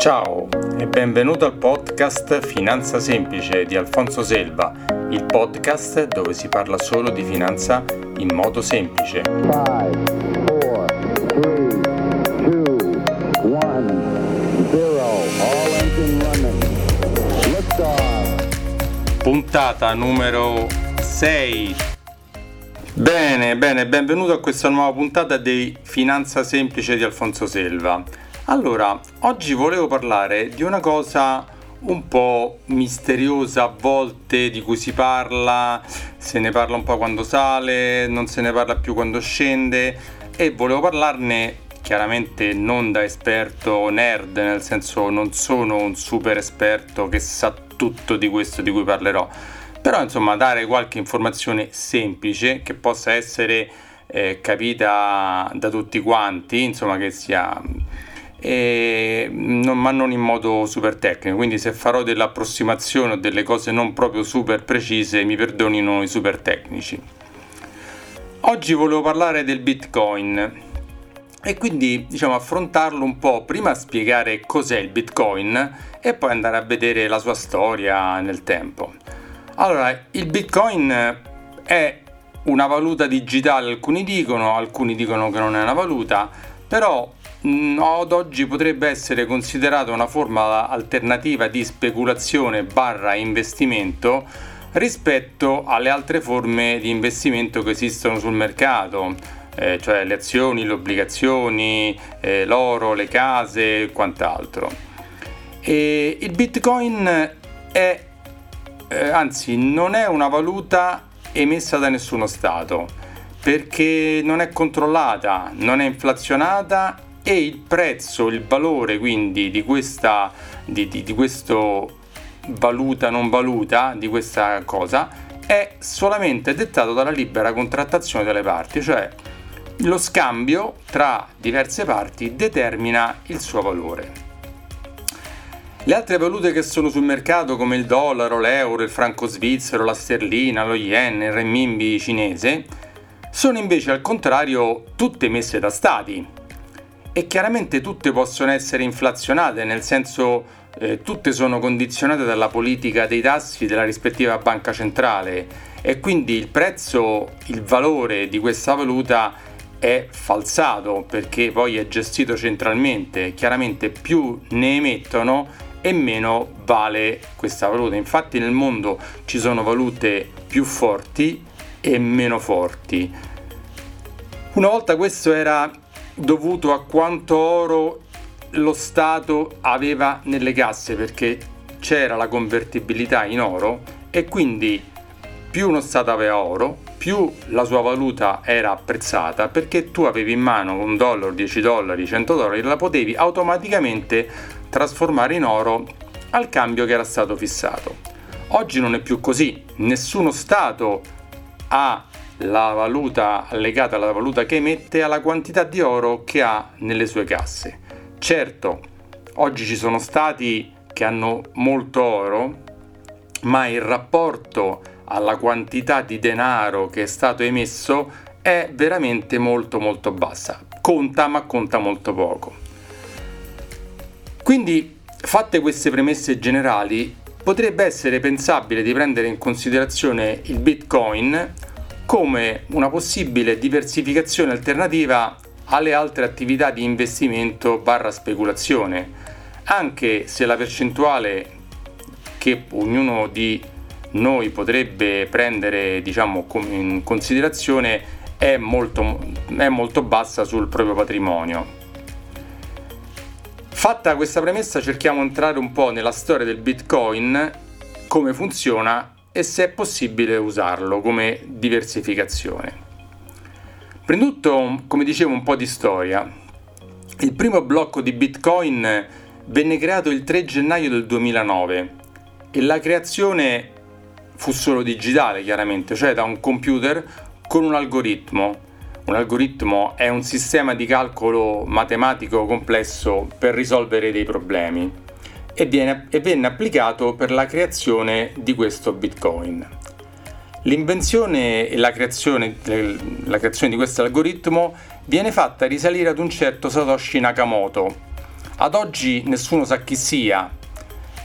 Ciao e benvenuto al podcast Finanza Semplice di Alfonso Selva, il podcast dove si parla solo di finanza in modo semplice. Five, four, three, two, one, Puntata numero 6. Bene, bene, benvenuto a questa nuova puntata di Finanza Semplice di Alfonso Selva. Allora, oggi volevo parlare di una cosa un po' misteriosa a volte di cui si parla, se ne parla un po' quando sale, non se ne parla più quando scende e volevo parlarne chiaramente non da esperto nerd, nel senso non sono un super esperto che sa tutto di questo di cui parlerò, però insomma dare qualche informazione semplice che possa essere eh, capita da tutti quanti, insomma che sia non, ma non in modo super tecnico. Quindi, se farò delle approssimazioni o delle cose non proprio super precise, mi perdonino i super tecnici. Oggi volevo parlare del Bitcoin e quindi diciamo affrontarlo un po', prima spiegare cos'è il Bitcoin e poi andare a vedere la sua storia nel tempo. Allora, il Bitcoin è una valuta digitale, alcuni dicono, alcuni dicono che non è una valuta, però ad oggi potrebbe essere considerata una forma alternativa di speculazione barra investimento rispetto alle altre forme di investimento che esistono sul mercato, eh, cioè le azioni, le obbligazioni, eh, l'oro, le case e quant'altro. E il Bitcoin è, eh, anzi, non è una valuta emessa da nessuno Stato perché non è controllata, non è inflazionata e il prezzo, il valore quindi di questa di, di, di questo valuta non valuta di questa cosa è solamente dettato dalla libera contrattazione delle parti, cioè lo scambio tra diverse parti determina il suo valore. Le altre valute che sono sul mercato come il dollaro, l'euro, il franco svizzero, la sterlina, lo yen, il renminbi cinese sono invece al contrario tutte messe da stati, e chiaramente tutte possono essere inflazionate, nel senso eh, tutte sono condizionate dalla politica dei tassi della rispettiva banca centrale e quindi il prezzo, il valore di questa valuta è falsato perché poi è gestito centralmente, chiaramente più ne emettono e meno vale questa valuta. Infatti nel mondo ci sono valute più forti e meno forti. Una volta questo era dovuto a quanto oro lo Stato aveva nelle casse perché c'era la convertibilità in oro e quindi più uno Stato aveva oro, più la sua valuta era apprezzata perché tu avevi in mano un dollaro, 10 dollari, 100 dollari, la potevi automaticamente trasformare in oro al cambio che era stato fissato. Oggi non è più così, nessuno Stato ha la valuta legata alla valuta che emette alla quantità di oro che ha nelle sue casse. Certo, oggi ci sono stati che hanno molto oro, ma il rapporto alla quantità di denaro che è stato emesso è veramente molto molto bassa. Conta, ma conta molto poco. Quindi, fatte queste premesse generali, potrebbe essere pensabile di prendere in considerazione il Bitcoin come una possibile diversificazione alternativa alle altre attività di investimento barra speculazione, anche se la percentuale che ognuno di noi potrebbe prendere diciamo, in considerazione è molto, è molto bassa sul proprio patrimonio. Fatta questa premessa cerchiamo di entrare un po' nella storia del Bitcoin, come funziona e se è possibile usarlo come diversificazione. Prima di tutto, come dicevo, un po' di storia. Il primo blocco di Bitcoin venne creato il 3 gennaio del 2009 e la creazione fu solo digitale, chiaramente, cioè da un computer con un algoritmo. Un algoritmo è un sistema di calcolo matematico complesso per risolvere dei problemi e, viene, e venne applicato per la creazione di questo Bitcoin. L'invenzione e la creazione, la creazione di questo algoritmo viene fatta risalire ad un certo Satoshi Nakamoto, Ad oggi nessuno sa chi sia,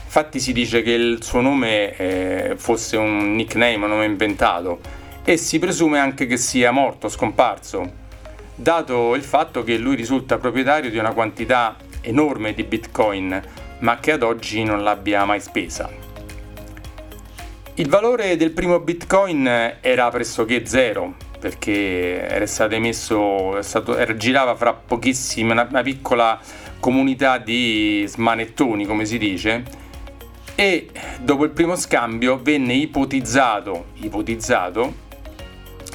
infatti si dice che il suo nome eh, fosse un nickname, un nome inventato, e si presume anche che sia morto, scomparso, dato il fatto che lui risulta proprietario di una quantità enorme di bitcoin, ma che ad oggi non l'abbia mai spesa. Il valore del primo bitcoin era pressoché zero, perché era stato emesso, stato, era, girava fra pochissimi, una, una piccola comunità di smanettoni, come si dice, e dopo il primo scambio venne ipotizzato, ipotizzato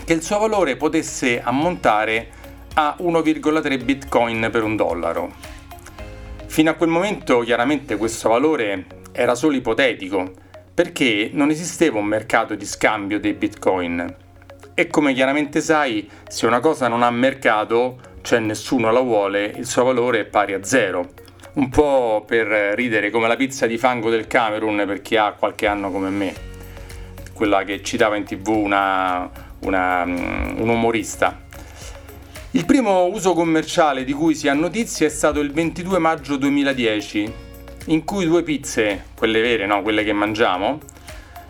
che il suo valore potesse ammontare a 1,3 bitcoin per un dollaro. Fino a quel momento chiaramente questo valore era solo ipotetico, perché non esisteva un mercato di scambio dei bitcoin. E come chiaramente sai, se una cosa non ha mercato, cioè nessuno la vuole, il suo valore è pari a zero. Un po' per ridere come la pizza di fango del Camerun per chi ha qualche anno come me, quella che citava in tv una, una, un umorista. Il primo uso commerciale di cui si ha notizia è stato il 22 maggio 2010, in cui due pizze, quelle vere, no, quelle che mangiamo,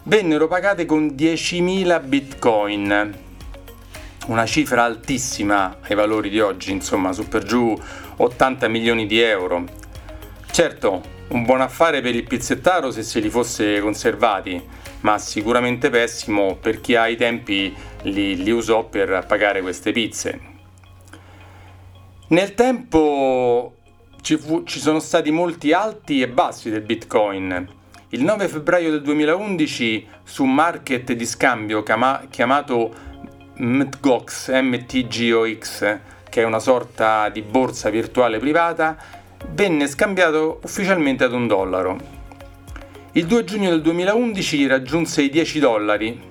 vennero pagate con 10.000 bitcoin, una cifra altissima ai valori di oggi, insomma, su per giù 80 milioni di euro. Certo, un buon affare per il pizzettaro se se li fosse conservati, ma sicuramente pessimo per chi ai tempi li, li usò per pagare queste pizze. Nel tempo ci, fu, ci sono stati molti alti e bassi del Bitcoin il 9 febbraio del 2011 su un market di scambio chiama- chiamato MTGOX, MTGOX, che è una sorta di borsa virtuale privata, venne scambiato ufficialmente ad un dollaro. Il 2 giugno del 2011 raggiunse i 10 dollari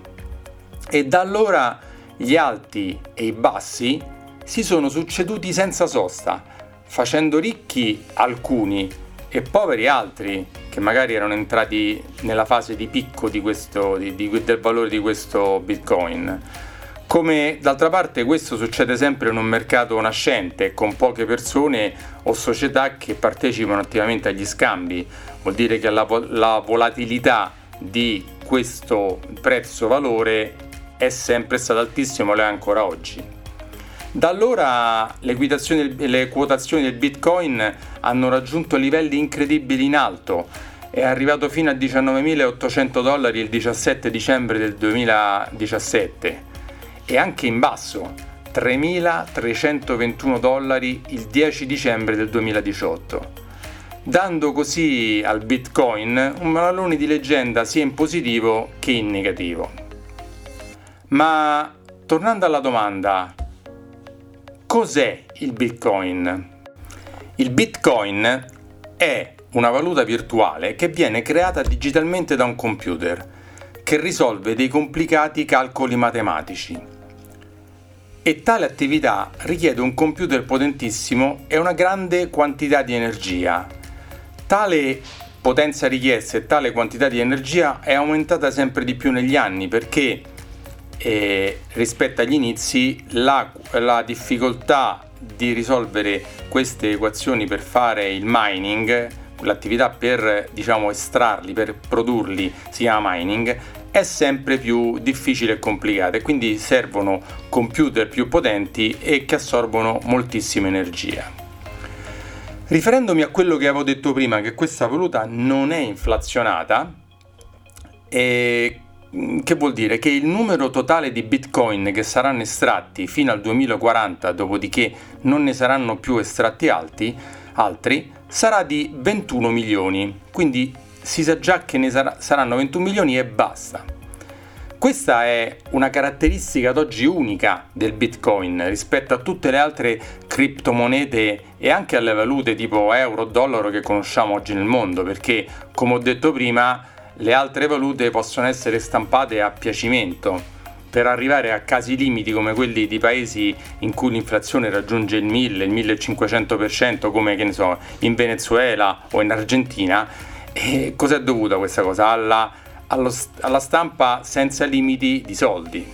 e da allora gli alti e i bassi si sono succeduti senza sosta, facendo ricchi alcuni e poveri altri che magari erano entrati nella fase di picco di questo, di, di, del valore di questo bitcoin. Come d'altra parte questo succede sempre in un mercato nascente, con poche persone o società che partecipano attivamente agli scambi, vuol dire che la, la volatilità di questo prezzo-valore è sempre stata altissima lo è ancora oggi. Da allora le, le quotazioni del Bitcoin hanno raggiunto livelli incredibili in alto, è arrivato fino a 19.800 dollari il 17 dicembre del 2017 e anche in basso 3.321 dollari il 10 dicembre del 2018, dando così al Bitcoin un valore di leggenda sia in positivo che in negativo. Ma tornando alla domanda, Cos'è il Bitcoin? Il Bitcoin è una valuta virtuale che viene creata digitalmente da un computer che risolve dei complicati calcoli matematici. E tale attività richiede un computer potentissimo e una grande quantità di energia. Tale potenza richiesta e tale quantità di energia è aumentata sempre di più negli anni perché eh, rispetto agli inizi la, la difficoltà di risolvere queste equazioni per fare il mining, l'attività per diciamo estrarli, per produrli, si chiama mining, è sempre più difficile e complicata e quindi servono computer più potenti e che assorbono moltissima energia. Riferendomi a quello che avevo detto prima, che questa valuta non è inflazionata, e che vuol dire che il numero totale di bitcoin che saranno estratti fino al 2040, dopodiché non ne saranno più estratti alti, altri, sarà di 21 milioni. Quindi si sa già che ne sarà, saranno 21 milioni e basta. Questa è una caratteristica ad oggi unica del Bitcoin rispetto a tutte le altre criptomonete e anche alle valute tipo euro, dollaro che conosciamo oggi nel mondo, perché come ho detto prima le altre valute possono essere stampate a piacimento per arrivare a casi limiti come quelli di paesi in cui l'inflazione raggiunge il 1000, il 1500% come che ne so, in Venezuela o in Argentina. E cos'è dovuta questa cosa? Alla, allo, alla stampa senza limiti di soldi.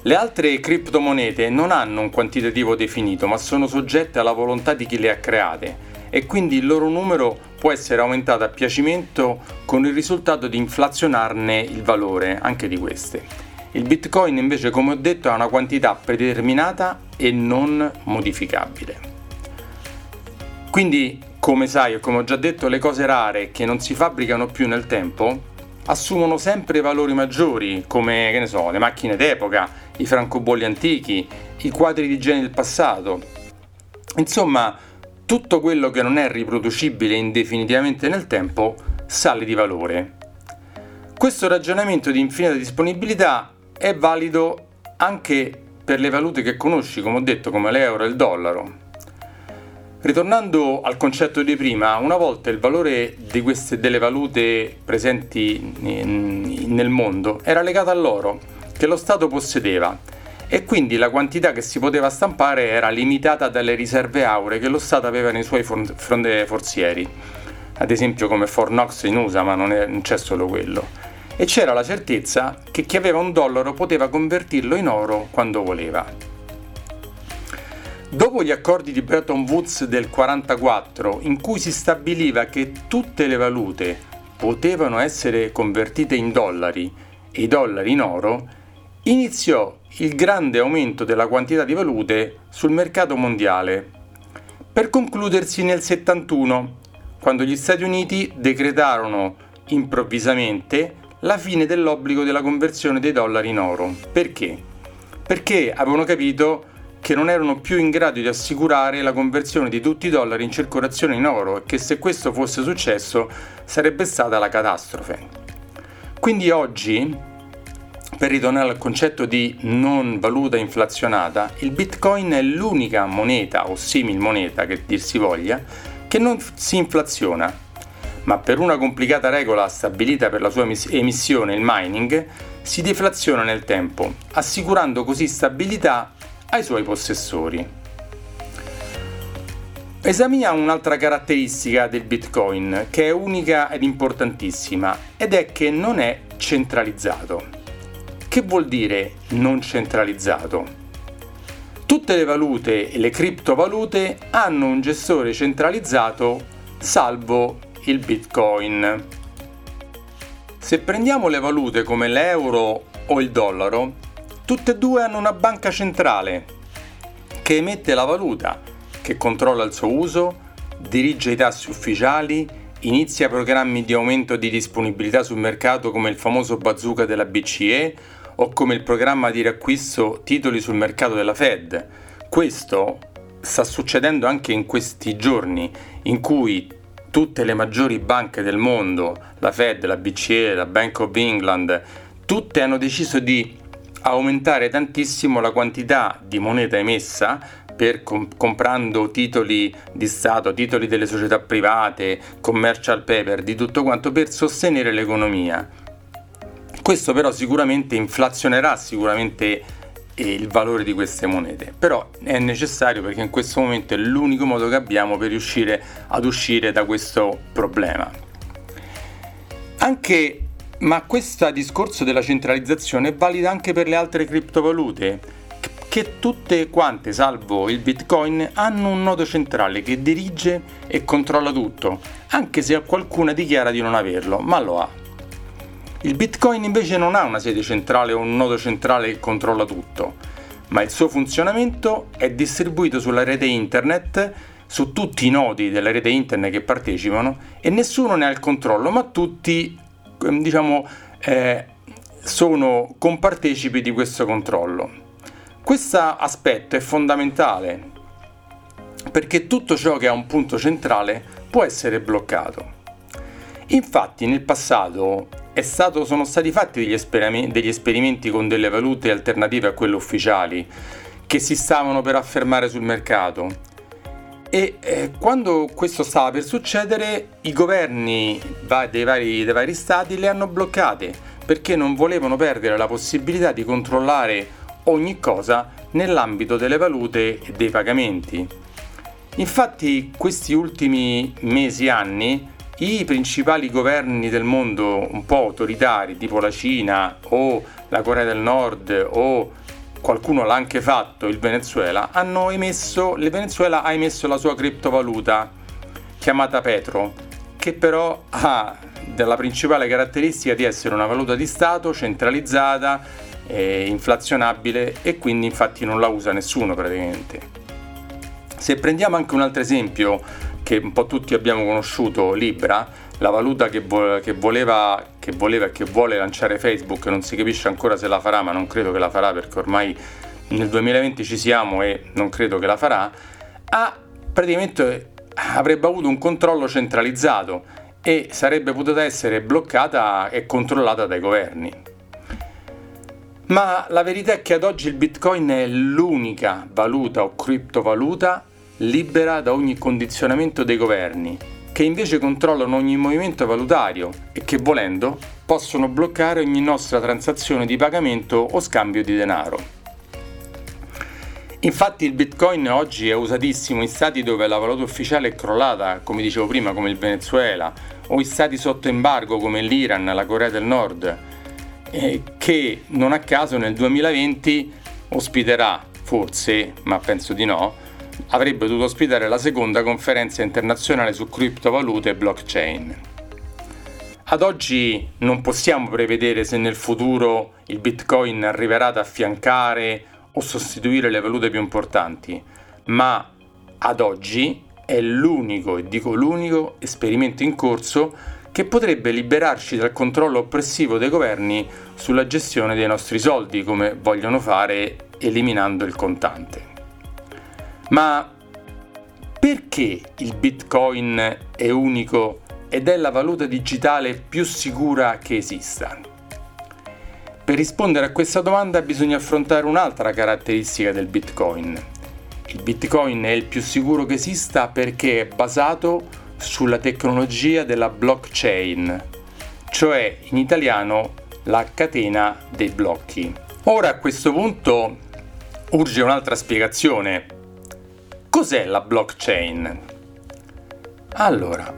Le altre criptomonete non hanno un quantitativo definito, ma sono soggette alla volontà di chi le ha create e quindi il loro numero può essere aumentato a piacimento con il risultato di inflazionarne il valore anche di queste. Il Bitcoin invece, come ho detto, ha una quantità predeterminata e non modificabile. Quindi, come sai o come ho già detto, le cose rare che non si fabbricano più nel tempo assumono sempre valori maggiori, come che ne so, le macchine d'epoca, i francobolli antichi, i quadri di genio del passato. Insomma, tutto quello che non è riproducibile indefinitivamente nel tempo sale di valore. Questo ragionamento di infinita disponibilità è valido anche per le valute che conosci, come ho detto, come l'euro e il dollaro. Ritornando al concetto di prima, una volta il valore queste delle valute presenti nel mondo era legato all'oro che lo Stato possedeva e quindi la quantità che si poteva stampare era limitata dalle riserve auree che lo Stato aveva nei suoi fronte forzieri, ad esempio come Fort Knox in USA, ma non, è, non c'è solo quello. E c'era la certezza che chi aveva un dollaro poteva convertirlo in oro quando voleva. Dopo gli accordi di Bretton Woods del 1944, in cui si stabiliva che tutte le valute potevano essere convertite in dollari e i dollari in oro, iniziò il grande aumento della quantità di valute sul mercato mondiale, per concludersi nel 71, quando gli Stati Uniti decretarono improvvisamente la fine dell'obbligo della conversione dei dollari in oro. Perché? Perché avevano capito che non erano più in grado di assicurare la conversione di tutti i dollari in circolazione in oro e che se questo fosse successo sarebbe stata la catastrofe. Quindi oggi per ritornare al concetto di non valuta inflazionata, il Bitcoin è l'unica moneta o simil moneta che dir si voglia che non si inflaziona, ma per una complicata regola stabilita per la sua emissione, il mining, si deflaziona nel tempo, assicurando così stabilità ai suoi possessori. Esaminiamo un'altra caratteristica del Bitcoin che è unica ed importantissima ed è che non è centralizzato. Che vuol dire non centralizzato? Tutte le valute e le criptovalute hanno un gestore centralizzato salvo il Bitcoin. Se prendiamo le valute come l'euro o il dollaro, tutte e due hanno una banca centrale che emette la valuta, che controlla il suo uso, dirige i tassi ufficiali, inizia programmi di aumento di disponibilità sul mercato come il famoso bazooka della BCE o come il programma di riacquisto titoli sul mercato della Fed. Questo sta succedendo anche in questi giorni in cui tutte le maggiori banche del mondo, la Fed, la BCE, la Bank of England, tutte hanno deciso di aumentare tantissimo la quantità di moneta emessa per com- comprando titoli di Stato, titoli delle società private, commercial paper, di tutto quanto per sostenere l'economia. Questo però sicuramente inflazionerà sicuramente eh, il valore di queste monete, però è necessario perché in questo momento è l'unico modo che abbiamo per riuscire ad uscire da questo problema. Anche ma questo discorso della centralizzazione è valido anche per le altre criptovalute, che tutte quante, salvo il Bitcoin, hanno un nodo centrale che dirige e controlla tutto, anche se qualcuna dichiara di non averlo, ma lo ha. Il Bitcoin invece non ha una sede centrale o un nodo centrale che controlla tutto, ma il suo funzionamento è distribuito sulla rete internet, su tutti i nodi della rete internet che partecipano e nessuno ne ha il controllo, ma tutti ehm, diciamo, eh, sono compartecipi di questo controllo. Questo aspetto è fondamentale perché tutto ciò che ha un punto centrale può essere bloccato. Infatti nel passato stato, sono stati fatti degli, esperimenti, degli esperimenti con delle valute alternative a quelle ufficiali che si stavano per affermare sul mercato e eh, quando questo stava per succedere i governi dei vari, dei vari stati le hanno bloccate perché non volevano perdere la possibilità di controllare ogni cosa nell'ambito delle valute e dei pagamenti. Infatti questi ultimi mesi, anni, i principali governi del mondo un po' autoritari, tipo la Cina o la Corea del Nord o qualcuno l'ha anche fatto, il Venezuela, hanno emesso, il Venezuela ha emesso la sua criptovaluta chiamata Petro, che però ha della principale caratteristica di essere una valuta di Stato centralizzata, eh, inflazionabile e quindi infatti non la usa nessuno praticamente. Se prendiamo anche un altro esempio che un po' tutti abbiamo conosciuto, Libra, la valuta che, vo- che, voleva, che voleva e che vuole lanciare Facebook, non si capisce ancora se la farà, ma non credo che la farà perché ormai nel 2020 ci siamo e non credo che la farà, ha praticamente avrebbe avuto un controllo centralizzato e sarebbe potuta essere bloccata e controllata dai governi. Ma la verità è che ad oggi il Bitcoin è l'unica valuta o criptovaluta libera da ogni condizionamento dei governi, che invece controllano ogni movimento valutario e che volendo possono bloccare ogni nostra transazione di pagamento o scambio di denaro. Infatti il Bitcoin oggi è usatissimo in stati dove la valuta ufficiale è crollata, come dicevo prima, come il Venezuela, o in stati sotto embargo come l'Iran, la Corea del Nord, eh, che non a caso nel 2020 ospiterà, forse, ma penso di no, avrebbe dovuto ospitare la seconda conferenza internazionale su criptovalute e blockchain. Ad oggi non possiamo prevedere se nel futuro il Bitcoin arriverà ad affiancare o sostituire le valute più importanti, ma ad oggi è l'unico, e dico l'unico, esperimento in corso che potrebbe liberarci dal controllo oppressivo dei governi sulla gestione dei nostri soldi, come vogliono fare eliminando il contante. Ma perché il Bitcoin è unico ed è la valuta digitale più sicura che esista? Per rispondere a questa domanda bisogna affrontare un'altra caratteristica del Bitcoin. Il Bitcoin è il più sicuro che esista perché è basato sulla tecnologia della blockchain, cioè in italiano la catena dei blocchi. Ora a questo punto urge un'altra spiegazione. Cos'è la blockchain? Allora,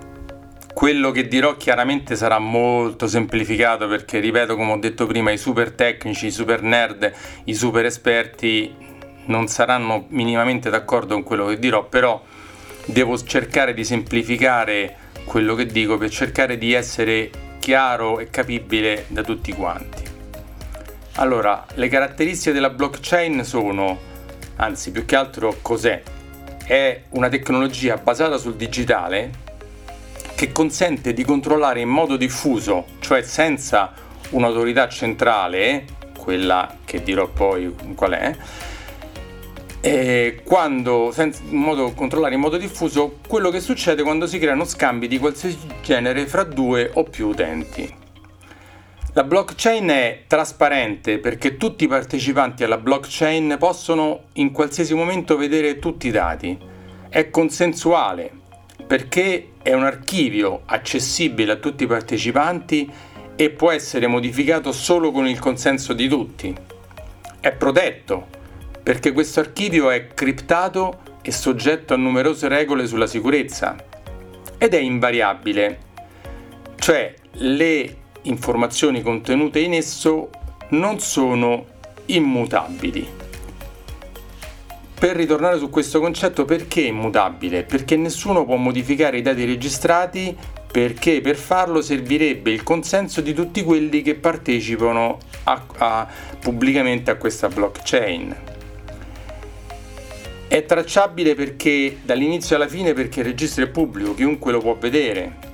quello che dirò chiaramente sarà molto semplificato perché, ripeto, come ho detto prima, i super tecnici, i super nerd, i super esperti non saranno minimamente d'accordo con quello che dirò, però devo cercare di semplificare quello che dico per cercare di essere chiaro e capibile da tutti quanti. Allora, le caratteristiche della blockchain sono, anzi più che altro cos'è? È una tecnologia basata sul digitale che consente di controllare in modo diffuso, cioè senza un'autorità centrale, quella che dirò poi qual è, e quando, in modo, controllare in modo diffuso quello che succede quando si creano scambi di qualsiasi genere fra due o più utenti. La blockchain è trasparente perché tutti i partecipanti alla blockchain possono in qualsiasi momento vedere tutti i dati. È consensuale perché è un archivio accessibile a tutti i partecipanti e può essere modificato solo con il consenso di tutti. È protetto perché questo archivio è criptato e soggetto a numerose regole sulla sicurezza ed è invariabile, cioè le informazioni contenute in esso non sono immutabili. Per ritornare su questo concetto, perché immutabile? Perché nessuno può modificare i dati registrati perché per farlo servirebbe il consenso di tutti quelli che partecipano a, a, pubblicamente a questa blockchain. È tracciabile perché dall'inizio alla fine perché il registro è pubblico, chiunque lo può vedere.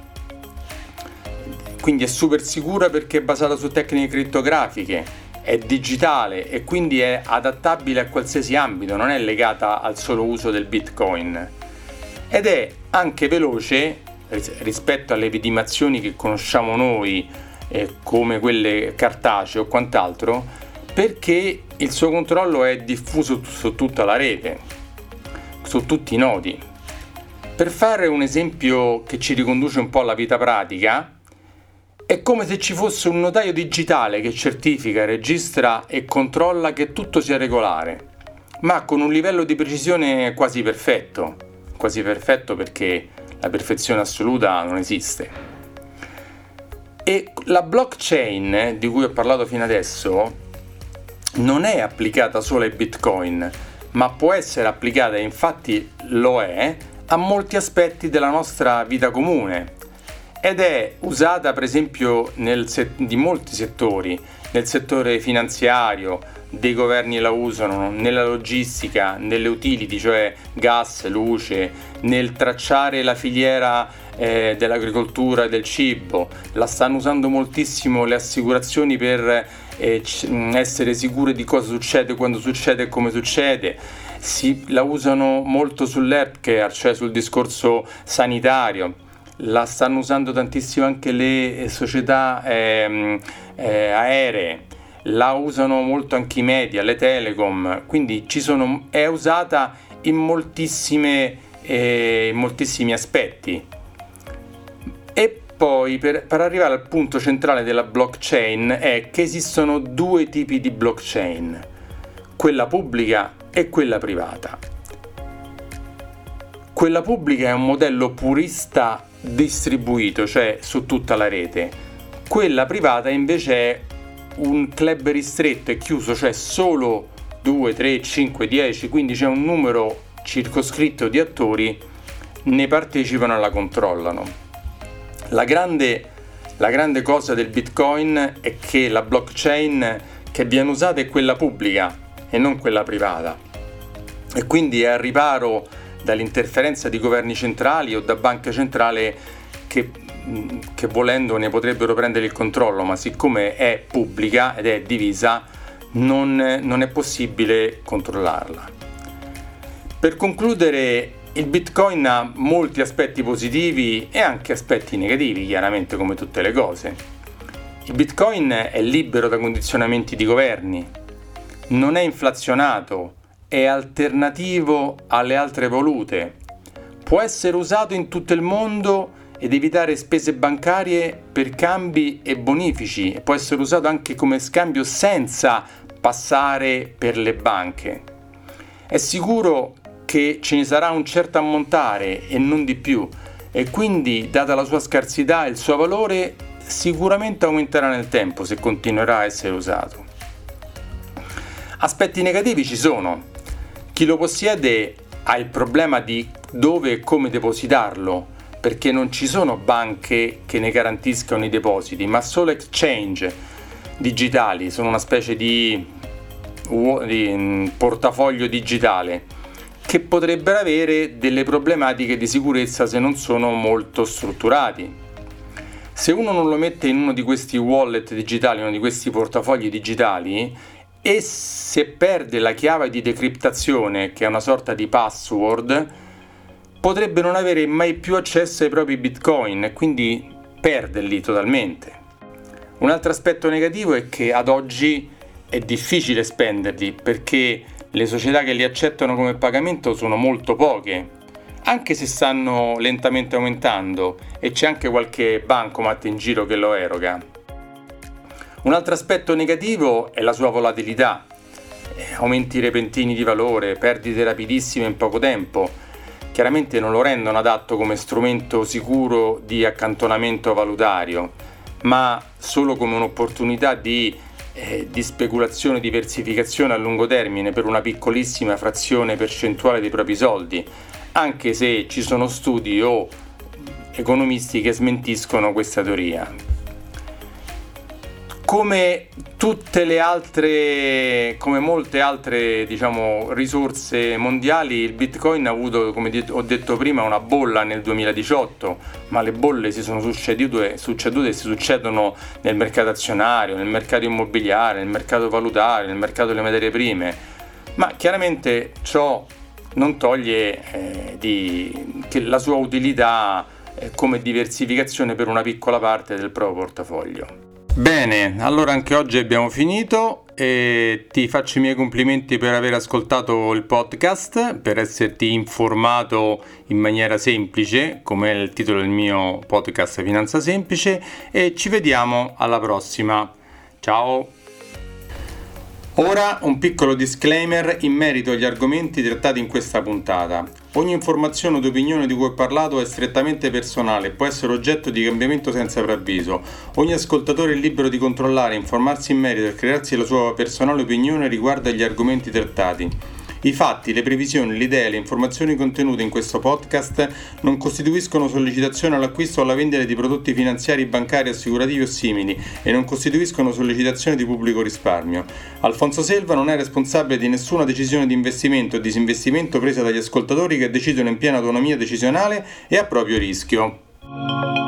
Quindi è super sicura perché è basata su tecniche crittografiche, è digitale e quindi è adattabile a qualsiasi ambito, non è legata al solo uso del Bitcoin. Ed è anche veloce rispetto alle vidimazioni che conosciamo noi, eh, come quelle cartacee o quant'altro, perché il suo controllo è diffuso su tutta la rete, su tutti i nodi. Per fare un esempio che ci riconduce un po' alla vita pratica, è come se ci fosse un notaio digitale che certifica, registra e controlla che tutto sia regolare, ma con un livello di precisione quasi perfetto. Quasi perfetto perché la perfezione assoluta non esiste. E la blockchain di cui ho parlato fino adesso non è applicata solo ai bitcoin, ma può essere applicata, infatti lo è, a molti aspetti della nostra vita comune ed è usata per esempio set- di molti settori, nel settore finanziario, dei governi la usano, nella logistica, nelle utility, cioè gas, luce, nel tracciare la filiera eh, dell'agricoltura e del cibo, la stanno usando moltissimo le assicurazioni per eh, essere sicure di cosa succede, quando succede e come succede. Si, la usano molto sull'healthcare, cioè sul discorso sanitario. La stanno usando tantissimo anche le eh, società eh, eh, aeree, la usano molto anche i media, le telecom, quindi sono, è usata in, moltissime, eh, in moltissimi aspetti. E poi per, per, arrivare al punto centrale della blockchain è che esistono due tipi di blockchain, quella pubblica e quella privata. Quella pubblica è un modello purista distribuito, cioè su tutta la rete. Quella privata invece è un club ristretto e chiuso, cioè solo 2, 3, 5, 10, quindi c'è un numero circoscritto di attori, ne partecipano e la controllano. La grande, la grande cosa del Bitcoin è che la blockchain che viene usata è quella pubblica e non quella privata e quindi è a riparo dall'interferenza di governi centrali o da banche centrali che, che, volendo ne potrebbero prendere il controllo, ma siccome è pubblica ed è divisa non, non è possibile controllarla. Per concludere il Bitcoin ha molti aspetti positivi e anche aspetti negativi, chiaramente come tutte le cose. Il Bitcoin è libero da condizionamenti di governi, non è inflazionato, è alternativo alle altre valute, può essere usato in tutto il mondo ed evitare spese bancarie per cambi e bonifici può essere usato anche come scambio senza passare per le banche. È sicuro che ce ne sarà un certo ammontare e non di più e quindi data la sua scarsità e il suo valore sicuramente aumenterà nel tempo se continuerà a essere usato. Aspetti negativi ci sono. Chi lo possiede ha il problema di dove e come depositarlo perché non ci sono banche che ne garantiscano i depositi, ma solo exchange digitali, sono una specie di, di mm, portafoglio digitale che potrebbero avere delle problematiche di sicurezza se non sono molto strutturati. Se uno non lo mette in uno di questi wallet digitali, uno di questi portafogli digitali, e se perde la chiave di decriptazione, che è una sorta di password, potrebbe non avere mai più accesso ai propri bitcoin e quindi perderli totalmente. Un altro aspetto negativo è che ad oggi è difficile spenderli perché le società che li accettano come pagamento sono molto poche, anche se stanno lentamente aumentando e c'è anche qualche bancomat in giro che lo eroga. Un altro aspetto negativo è la sua volatilità, eh, aumenti repentini di valore, perdite rapidissime in poco tempo, chiaramente non lo rendono adatto come strumento sicuro di accantonamento valutario, ma solo come un'opportunità di eh, di speculazione e diversificazione a lungo termine per una piccolissima frazione percentuale dei propri soldi, anche se ci sono studi o economisti che smentiscono questa teoria come tutte le altre, come molte altre diciamo, risorse mondiali, il Bitcoin ha avuto, come ho detto prima, una bolla nel 2018, ma le bolle si sono succedute, succedute e si succedono nel mercato azionario, nel mercato immobiliare, nel mercato valutario, nel mercato delle materie prime. Ma chiaramente ciò non toglie eh, di, la sua utilità eh, come diversificazione per una piccola parte del proprio portafoglio. Bene, allora anche oggi abbiamo finito e ti faccio i miei complimenti per aver ascoltato il podcast, per esserti informato in maniera semplice, come è il titolo del mio podcast Finanza Semplice e ci vediamo alla prossima. Ciao! Ora un piccolo disclaimer in merito agli argomenti trattati in questa puntata. Ogni informazione o opinione di cui ho parlato è strettamente personale e può essere oggetto di cambiamento senza preavviso. Ogni ascoltatore è libero di controllare, informarsi in merito e crearsi la sua personale opinione riguardo agli argomenti trattati. I fatti, le previsioni, le idee, le informazioni contenute in questo podcast non costituiscono sollecitazione all'acquisto o alla vendita di prodotti finanziari, bancari, assicurativi o simili e non costituiscono sollecitazione di pubblico risparmio. Alfonso Selva non è responsabile di nessuna decisione di investimento o disinvestimento presa dagli ascoltatori che decidono in piena autonomia decisionale e a proprio rischio.